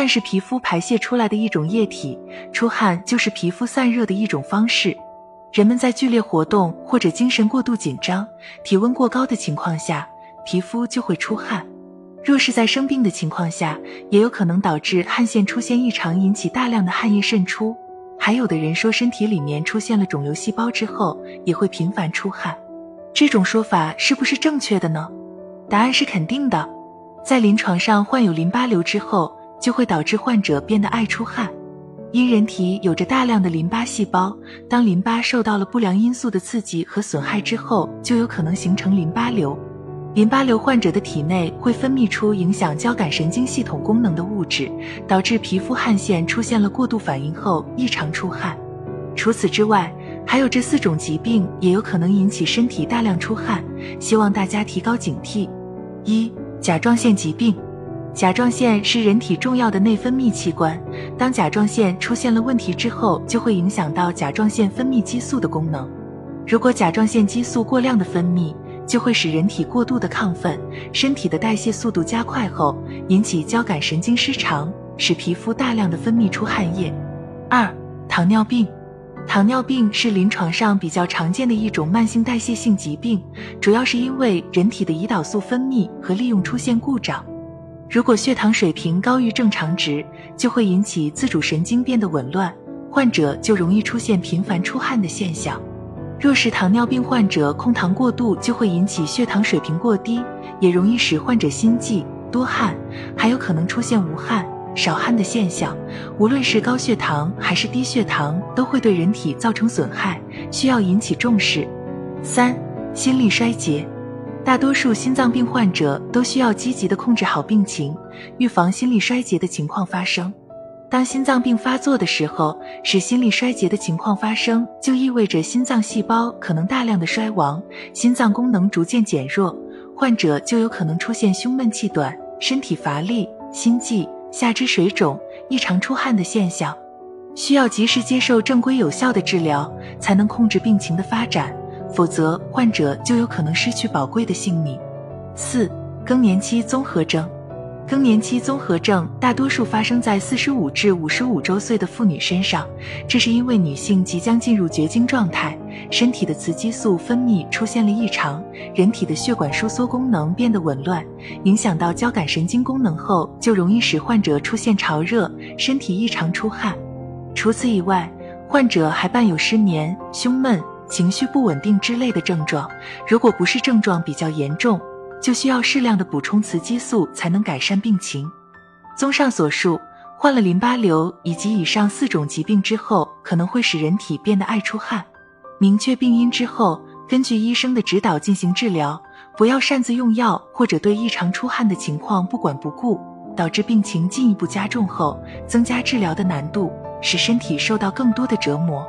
汗是皮肤排泄出来的一种液体，出汗就是皮肤散热的一种方式。人们在剧烈活动或者精神过度紧张、体温过高的情况下，皮肤就会出汗。若是在生病的情况下，也有可能导致汗腺出现异常，引起大量的汗液渗出。还有的人说，身体里面出现了肿瘤细胞之后，也会频繁出汗。这种说法是不是正确的呢？答案是肯定的。在临床上，患有淋巴瘤之后，就会导致患者变得爱出汗。因人体有着大量的淋巴细胞，当淋巴受到了不良因素的刺激和损害之后，就有可能形成淋巴瘤。淋巴瘤患者的体内会分泌出影响交感神经系统功能的物质，导致皮肤汗腺出现了过度反应后异常出汗。除此之外，还有这四种疾病也有可能引起身体大量出汗，希望大家提高警惕。一、甲状腺疾病。甲状腺是人体重要的内分泌器官，当甲状腺出现了问题之后，就会影响到甲状腺分泌激素的功能。如果甲状腺激素过量的分泌，就会使人体过度的亢奋，身体的代谢速度加快后，引起交感神经失常，使皮肤大量的分泌出汗液。二、糖尿病，糖尿病是临床上比较常见的一种慢性代谢性疾病，主要是因为人体的胰岛素分泌和利用出现故障。如果血糖水平高于正常值，就会引起自主神经变得紊乱，患者就容易出现频繁出汗的现象。若是糖尿病患者控糖过度，就会引起血糖水平过低，也容易使患者心悸、多汗，还有可能出现无汗、少汗的现象。无论是高血糖还是低血糖，都会对人体造成损害，需要引起重视。三、心力衰竭，大多数心脏病患者都需要积极的控制好病情，预防心力衰竭的情况发生。当心脏病发作的时候，使心力衰竭的情况发生，就意味着心脏细胞可能大量的衰亡，心脏功能逐渐减弱，患者就有可能出现胸闷气短、身体乏力、心悸、下肢水肿、异常出汗的现象，需要及时接受正规有效的治疗，才能控制病情的发展，否则患者就有可能失去宝贵的性命。四、更年期综合症。更年期综合症大多数发生在四十五至五十五周岁的妇女身上，这是因为女性即将进入绝经状态，身体的雌激素分泌出现了异常，人体的血管收缩功能变得紊乱，影响到交感神经功能后，就容易使患者出现潮热、身体异常出汗。除此以外，患者还伴有失眠、胸闷、情绪不稳定之类的症状，如果不是症状比较严重。就需要适量的补充雌激素才能改善病情。综上所述，患了淋巴瘤以及以上四种疾病之后，可能会使人体变得爱出汗。明确病因之后，根据医生的指导进行治疗，不要擅自用药或者对异常出汗的情况不管不顾，导致病情进一步加重后，增加治疗的难度，使身体受到更多的折磨。